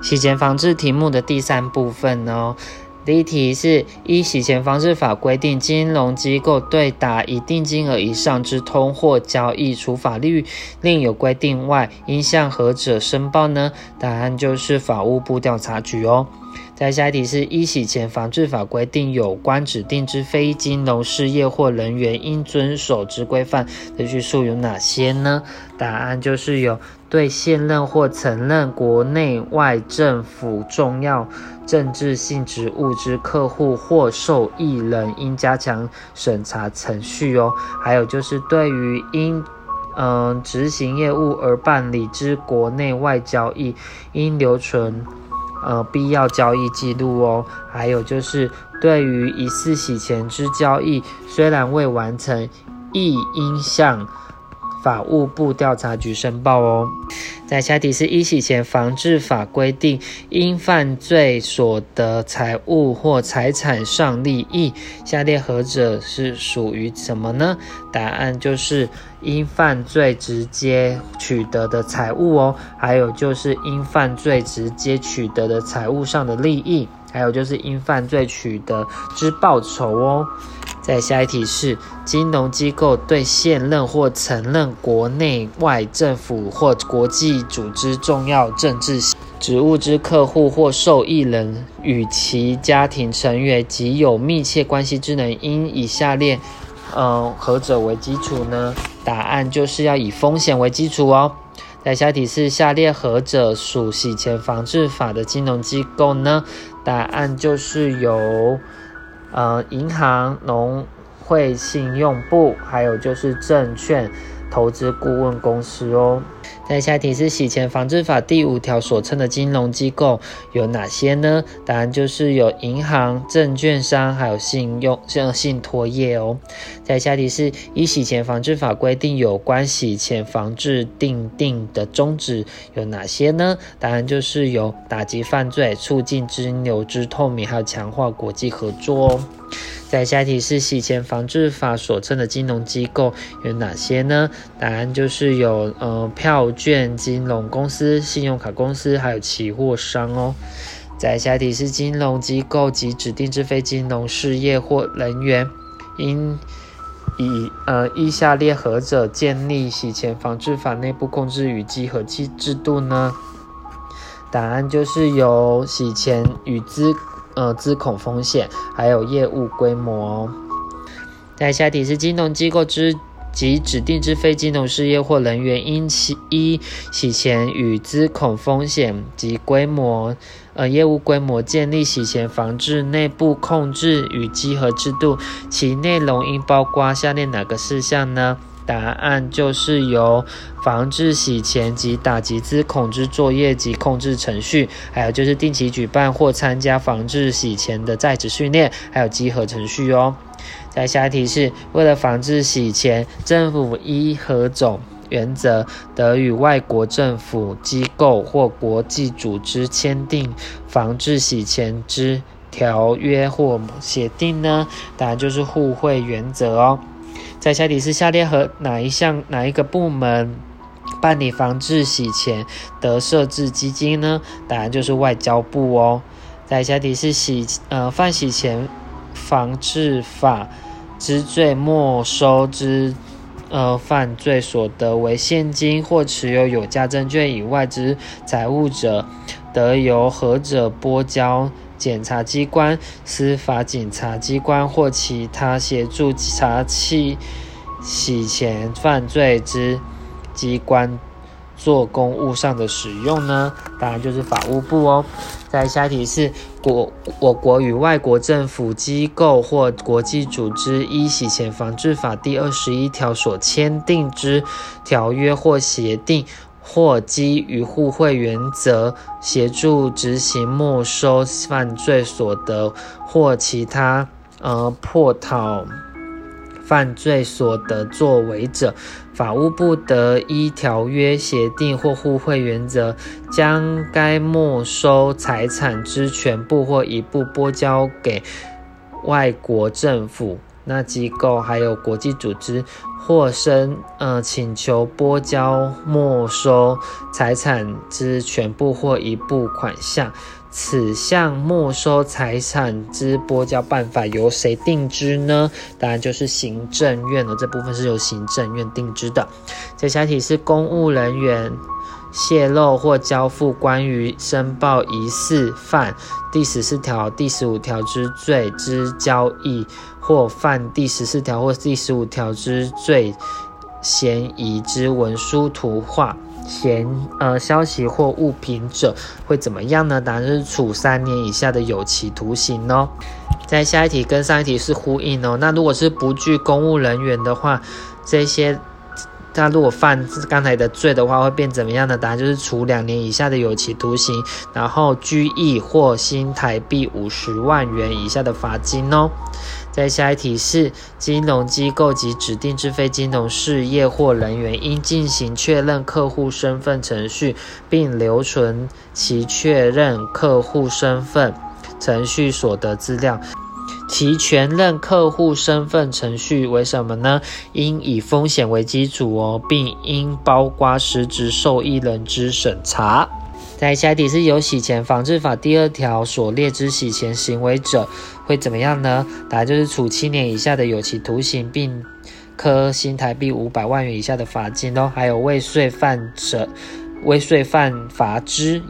洗钱防治题目的第三部分哦。第一题是依洗钱防治法规定，金融机构对打一定金额以上之通货交易，除法律另有规定外，应向何者申报呢？答案就是法务部调查局哦。再下一题是依洗钱防治法规定，有关指定之非金融事业或人员应遵守之规范的叙述有哪些呢？答案就是有对现任或曾任国内外政府重要政治性职务之客户或受益人，应加强审查程序哦。还有就是对于因嗯执行业务而办理之国内外交易，应留存。呃，必要交易记录哦，还有就是对于疑似洗钱之交易，虽然未完成，亦应向。法务部调查局申报哦。在下题是一洗钱防治法规定，因犯罪所得财物或财产上利益，下列何者是属于什么呢？答案就是因犯罪直接取得的财物哦，还有就是因犯罪直接取得的财物上的利益，还有就是因犯罪取得之报酬哦。在下一题是金融机构对现任或曾任国内外政府或国际组织重要政治职务之客户或受益人与其家庭成员及有密切关系之人，应以下列，嗯，何者为基础呢？答案就是要以风险为基础哦。在下一题是下列何者属洗钱防治法的金融机构呢？答案就是由。呃，银行、农会信用部，还有就是证券投资顾问公司哦。在下题是洗钱防治法第五条所称的金融机构有哪些呢？答案就是有银行、证券商，还有信用像信托业哦。在下题是依洗钱防治法规定有关洗钱防治定定的宗旨有哪些呢？答案就是有打击犯罪、促进金流之透明，还有强化国际合作哦。在下题是洗钱防治法所称的金融机构有哪些呢？答案就是有呃票券金融公司、信用卡公司，还有期货商哦。在下题是金融机构及指定之非金融事业或人员，应以呃以下列何者建立洗钱防治法内部控制与稽核机制度呢？答案就是由洗钱与资。呃，资恐风险，还有业务规模。在下题是金融机构之及指定之非金融事业或人员，因其一洗钱与资恐风险及规模，呃，业务规模建立洗钱防治内部控制与稽核制度，其内容应包括下列哪个事项呢？答案就是由防治洗钱及打击资恐之作业及控制程序，还有就是定期举办或参加防治洗钱的在职训练，还有集合程序哦。在下一题是为了防治洗钱，政府依何种原则得与外国政府机构或国际组织签订防治洗钱之条约或协定呢？答案就是互惠原则哦。在下题是下列和哪一项哪一个部门办理防治洗钱的设置基金呢？答案就是外交部哦。在下题是洗呃犯洗钱防治法之罪没收之呃犯罪所得为现金或持有有价证券以外之财物者，得由何者拨交？检察机关、司法警察机关或其他协助查缉洗钱犯罪之机关做公务上的使用呢？当然就是法务部哦。在下一题是国我国与外国政府机构或国际组织依洗钱防治法第二十一条所签订之条约或协定。或基于互惠原则协助执行没收犯罪所得或其他呃破逃犯罪所得作为者，法务部得依条约、协定或互惠原则，将该没收财产之全部或一部拨交给外国政府。那机构还有国际组织获申呃请求拨交没收财产之全部或一部款项。此项没收财产之拨交办法由谁定之呢？当然就是行政院了。这部分是由行政院定之的。接下来是公务人员泄露或交付关于申报疑似犯第十四条、第十五条之罪之交易，或犯第十四条或第十五条之罪嫌疑之文书、图画。嫌呃消息或物品者会怎么样呢？答案是处三年以下的有期徒刑哦。在下一题跟上一题是呼应哦。那如果是不具公务人员的话，这些他如果犯刚才的罪的话，会变怎么样呢？答案就是处两年以下的有期徒刑，然后拘役或新台币五十万元以下的罚金哦。在下一题是：金融机构及指定之非金融事业或人员应进行确认客户身份程序，并留存其确认客户身份程序所得资料。其全认客户身份程序为什么呢？应以风险为基础哦，并应包括实质受益人之审查。在下一题是有洗钱防治法第二条所列之洗钱行为者会怎么样呢？答案就是处七年以下的有期徒刑，并科新台币五百万元以下的罚金哦。还有未遂犯者，未遂犯罚之，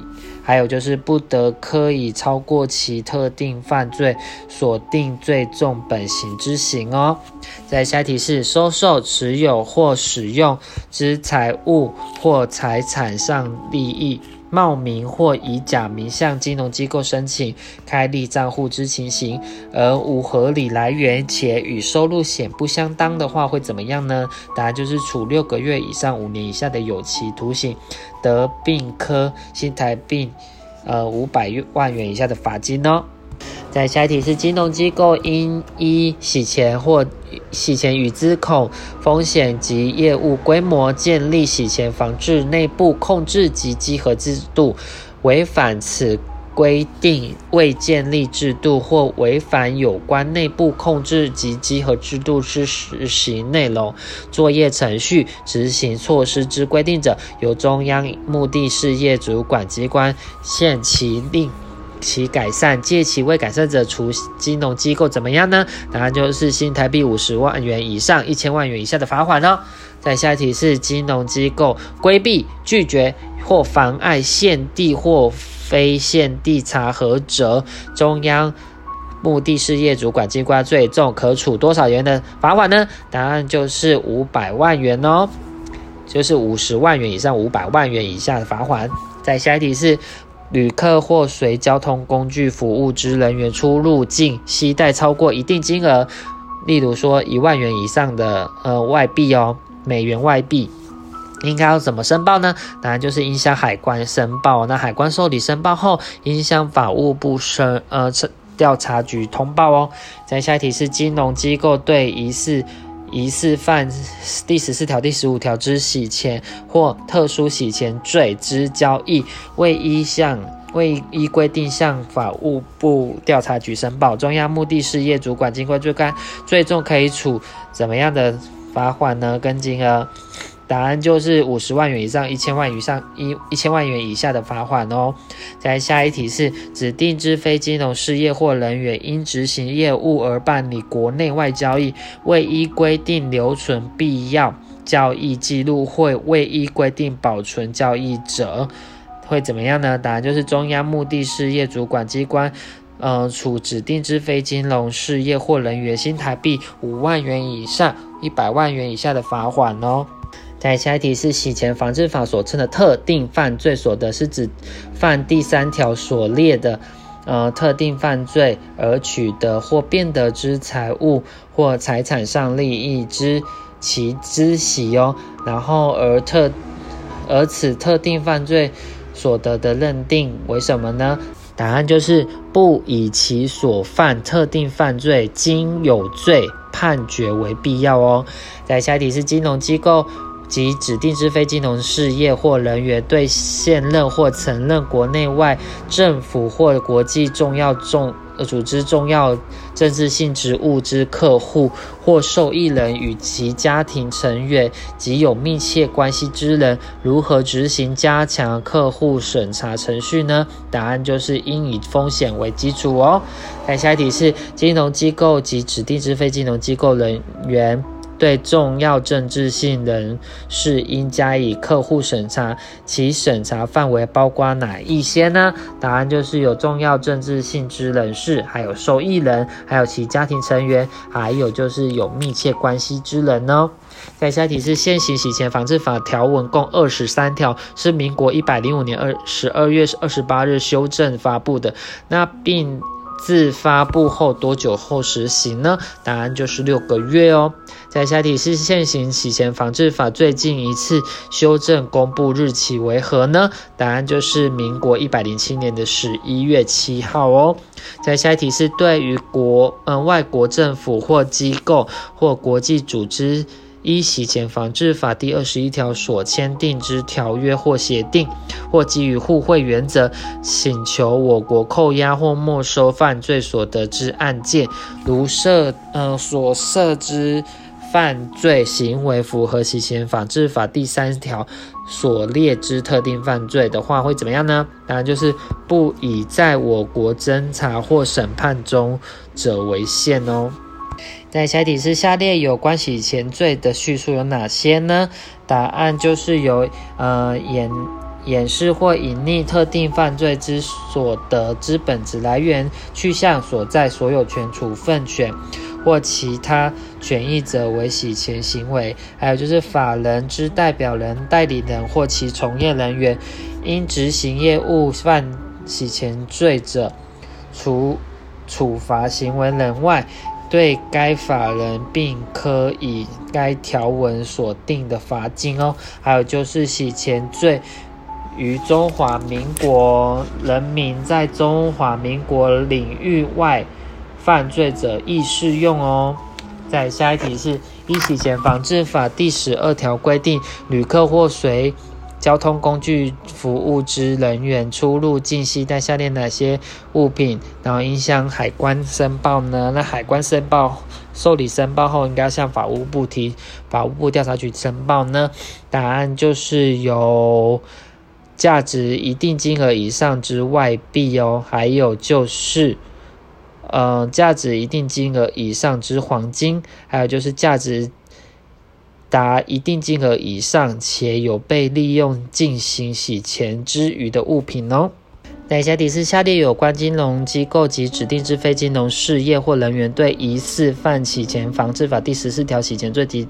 还有就是不得科以超过其特定犯罪所定最重本刑之刑哦。在下一题是收受、持有或使用之财物或财产上利益。冒名或以假名向金融机构申请开立账户之情形，而无合理来源且与收入显不相当的话，会怎么样呢？答案就是处六个月以上五年以下的有期徒刑，得并科新台币呃五百万元以下的罚金哦。在下一题是金融机构因依洗钱或洗钱与资恐风险及业务规模建立洗钱防治内部控制及稽核制度，违反此规定未建立制度或违反有关内部控制及稽核制度之实行内容、作业程序、执行措施之规定者，由中央目的事业主管机关限期令。其改善，借其未改善者，除金融机构怎么样呢？答案就是新台币五十万元以上一千万元以下的罚款哦。在下一题是金融机构规避、拒绝或妨碍现地或非现地查核者，中央目的是业主管机关最重可处多少元的罚款呢？答案就是五百万元哦，就是五十万元以上五百万元以下的罚款。在下一题是。旅客或随交通工具服务之人员出入境携带超过一定金额，例如说一万元以上的呃外币哦，美元外币，应该要怎么申报呢？当然就是应向海关申报。那海关受理申报后，应向法务部申呃调查局通报哦。再下一题是金融机构对疑似。疑似犯第十四条、第十五条之洗钱或特殊洗钱罪之交易，未依向未依规定向法务部调查局申报，中央目的事业主管机关最高最终可以处怎么样的罚款呢？跟金额？答案就是五十万元以上一千万以上一一千万元以下的罚款哦。再下一题是指定之非金融事业或人员因执行业务而办理国内外交易，未依规定留存必要交易记录或未依规定保存交易者，会怎么样呢？答案就是中央目的事业主管机关，呃，处指定之非金融事业或人员新台币五万元以上一百万元以下的罚款哦。在下一题是洗钱防治法所称的特定犯罪所得，是指犯第三条所列的呃特定犯罪而取得或变得之财物或财产上利益之其孳息哦。然后而特而此特定犯罪所得的认定为什么呢？答案就是不以其所犯特定犯罪经有罪判决为必要哦。在下一题是金融机构。及指定之非金融事业或人员对现任或曾任国内外政府或国际重要重组织重要政治性职务之客户或受益人与其家庭成员及有密切关系之人，如何执行加强客户审查程序呢？答案就是应以风险为基础哦。看下一题是金融机构及指定之非金融机构人员。对重要政治性人士应加以客户审查，其审查范围包括哪一些呢？答案就是有重要政治性之人士，还有受益人，还有其家庭成员，还有就是有密切关系之人哦。在下题是现行洗钱防治法条文共二十三条，是民国一百零五年二十二月二十八日修正发布的，那并。自发布后多久后实行呢？答案就是六个月哦。在下题是现行洗钱防治法最近一次修正公布日期为何呢？答案就是民国一百零七年的十一月七号哦。在下题是对于国嗯外国政府或机构或国际组织。依洗钱防治法第二十一条所签订之条约或协定，或基于互惠原则，请求我国扣押或没收犯罪所得之案件，如涉呃所涉之犯罪行为符合洗钱防治法第三条所列之特定犯罪的话，会怎么样呢？当然就是不以在我国侦查或审判中者为限哦。在下题是下列有关洗钱罪的叙述有哪些呢？答案就是有呃掩掩饰或隐匿特定犯罪之所得之本质来源、去向、所在、所有权、处分权或其他权益者为洗钱行为。还有就是法人之代表人、代理人或其从业人员因执行业务犯洗钱罪者，除处罚行为人外。对该法人，并科以该条文所定的罚金哦。还有就是洗钱罪，于中华民国人民在中华民国领域外犯罪者亦适用哦。在下一题是《一洗钱防治法》第十二条规定，旅客或随。交通工具服务之人员出入境携带下列哪些物品，然后应向海关申报呢？那海关申报受理申报后，应该向法务部提法务部调查局申报呢？答案就是有价值一定金额以上之外币哦，还有就是，呃，价值一定金额以上之黄金，还有就是价值。达一定金额以上且有被利用进行洗钱之余的物品哦。那下题是下列有关金融机构及指定之非金融事业或人员对疑似犯洗钱防治法第十四条洗钱罪及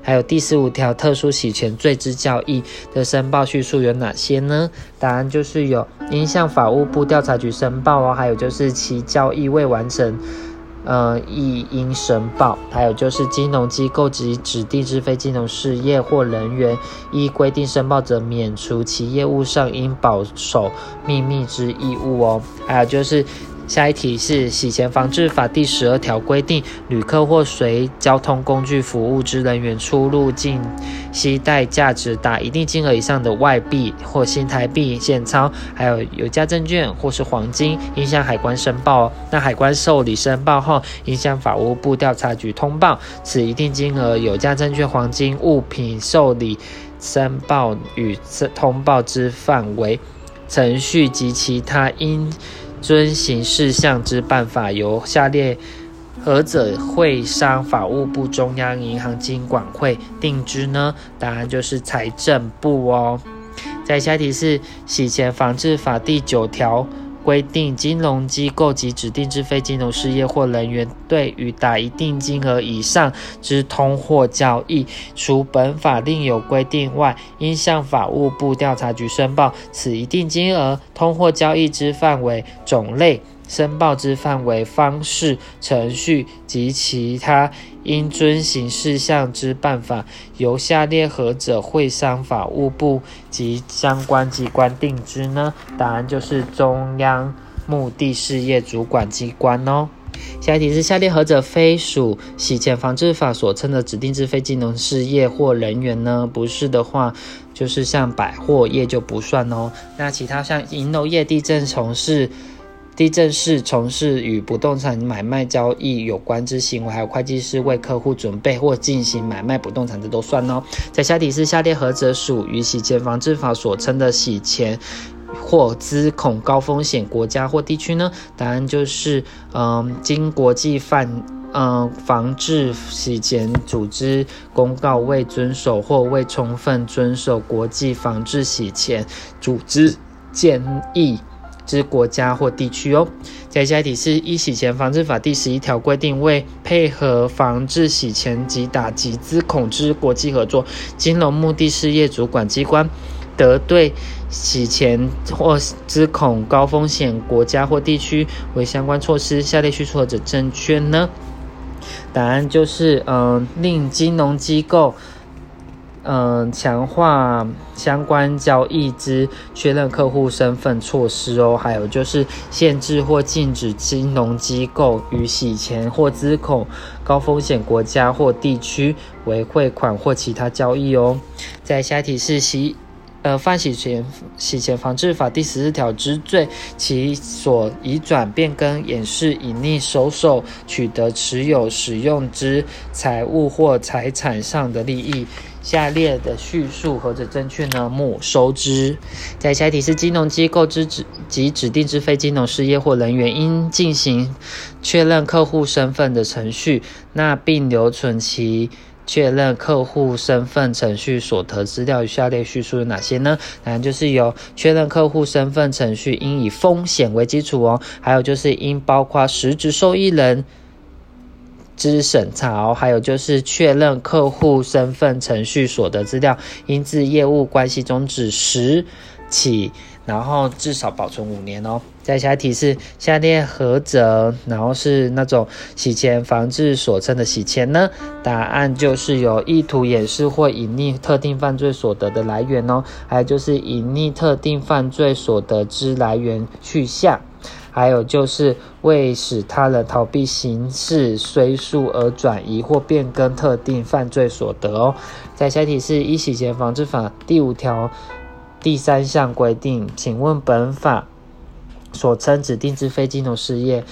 还有第十五条特殊洗钱罪之交易的申报叙述有哪些呢？答案就是有应向法务部调查局申报哦，还有就是其交易未完成。呃，亦应申报。还有就是金融机构及指定之非金融事业或人员，依规定申报者，免除其业务上应保守秘密之义务哦。还有就是。下一题是《洗钱防治法》第十二条规定，旅客或随交通工具服务之人员出入境，携带价值达一定金额以上的外币或新台币现钞，还有有价证券或是黄金，应向海关申报。那海关受理申报后，应向法务部调查局通报此一定金额有价证券、黄金物品受理申报与通报之范围、程序及其他应。遵行事项之办法由下列何者会商法务部、中央银行、金管会定之呢？答案就是财政部哦。在下题是洗钱防治法第九条。规定金融机构及指定之非金融事业或人员，对于达一定金额以上之通货交易，除本法另有规定外，应向法务部调查局申报此一定金额通货交易之范围、种类。申报之范围、方式、程序及其他应遵行事项之办法，由下列何者会商法务部及相关机关定之呢？答案就是中央目的事业主管机关哦。下一题是下列何者非属洗钱防治法所称的指定之非金融事业或人员呢？不是的话，就是像百货业就不算哦。那其他像银楼业、地震从事。地震是从事与不动产买卖交易有关之行为，还有会计师为客户准备或进行买卖不动产的都算哦。在下题是下列何者属于洗钱防治法所称的洗钱？或资恐高风险国家或地区呢？答案就是，嗯，经国际犯，嗯，防治洗钱组织公告未遵守或未充分遵守国际防治洗钱组织建议之国家或地区哦。在下一题是一洗钱防治法第十一条规定，为配合防治洗钱及打击资恐之国际合作，金融目的事业主管机关。得对洗钱或资恐高风险国家或地区为相关措施，下列叙述者正确呢？答案就是，嗯，令金融机构，嗯，强化相关交易之确认客户身份措施哦。还有就是限制或禁止金融机构与洗钱或资恐高风险国家或地区为汇款或其他交易哦。在下题是洗。呃，犯洗钱洗钱防治法第十四条之罪，其所移转、变更、掩饰、隐匿、收受、取得、持有、使用之财物或财产上的利益，下列的叙述何者正确呢？没收之。在下一题是金融机构之指及指定之非金融事业或人员，应进行确认客户身份的程序，那并留存其。确认客户身份程序所得资料下列叙述有哪些呢？答案就是由确认客户身份程序应以风险为基础哦，还有就是应包括实质受益人之审查哦，还有就是确认客户身份程序所得资料应自业务关系终止时起。然后至少保存五年哦。再下一题是下列何者，然后是那种洗钱防治所称的洗钱呢？答案就是有意图掩饰或隐匿特定犯罪所得的来源哦，还有就是隐匿特定犯罪所得之来源去向，还有就是为使他人逃避刑事追诉而转移或变更特定犯罪所得哦。再下一题是《一洗钱防治法》第五条。第三项规定，请问本法所称指定之非金融事业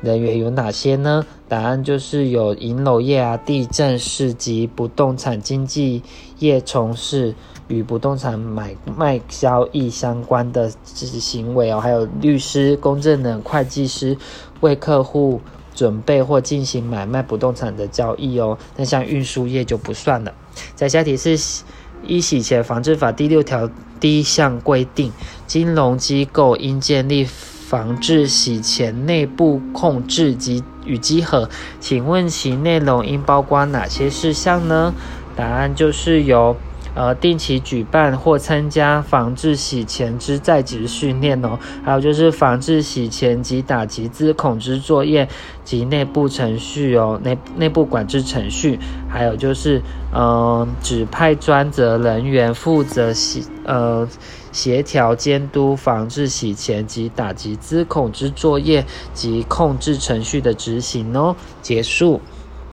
人员有哪些呢？答案就是有银楼业啊、地震市及不动产经纪业从事与不动产买卖交易相关的行为哦，还有律师、公证人、会计师为客户准备或进行买卖不动产的交易哦。那像运输业就不算了。在下题是。一洗钱防治法第六条第一项规定，金融机构应建立防治洗钱内部控制及与稽核，请问其内容应包括哪些事项呢？答案就是由。呃，定期举办或参加防治洗钱之在职训练哦，还有就是防治洗钱及打击资恐之作业及内部程序哦，内内部管制程序，还有就是，嗯，指派专责人员负责洗呃协调监督防治洗钱及打击资恐之作业及控制程序的执行哦，结束。